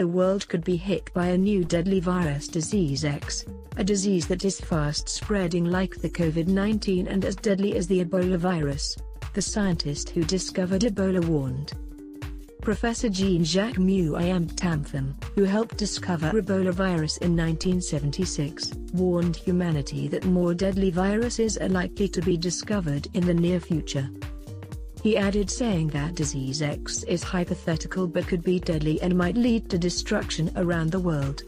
the world could be hit by a new deadly virus disease X, a disease that is fast spreading like the COVID-19 and as deadly as the Ebola virus, the scientist who discovered Ebola warned. Professor Jean-Jacques Muyembe Tamfum, who helped discover Ebola virus in 1976, warned humanity that more deadly viruses are likely to be discovered in the near future. He added saying that disease X is hypothetical but could be deadly and might lead to destruction around the world.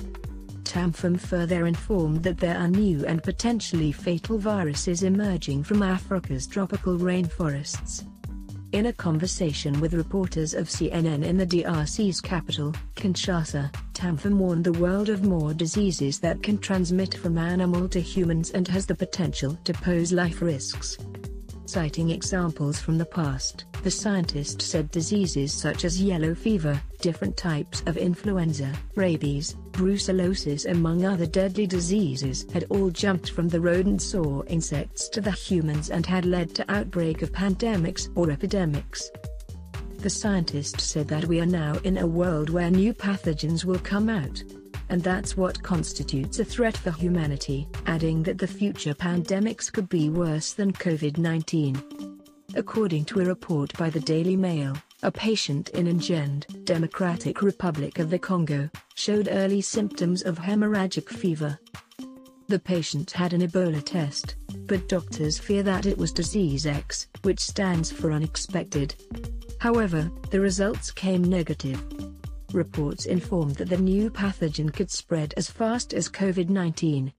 Tamfum further informed that there are new and potentially fatal viruses emerging from Africa's tropical rainforests. In a conversation with reporters of CNN in the DRC's capital, Kinshasa, Tamfum warned the world of more diseases that can transmit from animal to humans and has the potential to pose life risks. Citing examples from the past, the scientist said diseases such as yellow fever, different types of influenza, rabies, brucellosis among other deadly diseases had all jumped from the rodents or insects to the humans and had led to outbreak of pandemics or epidemics. The scientist said that we are now in a world where new pathogens will come out, and that's what constitutes a threat for humanity, adding that the future pandemics could be worse than COVID-19. According to a report by the Daily Mail, a patient in Ngende, Democratic Republic of the Congo, showed early symptoms of hemorrhagic fever. The patient had an Ebola test, but doctors fear that it was disease X, which stands for unexpected. However, the results came negative. Reports informed that the new pathogen could spread as fast as COVID-19,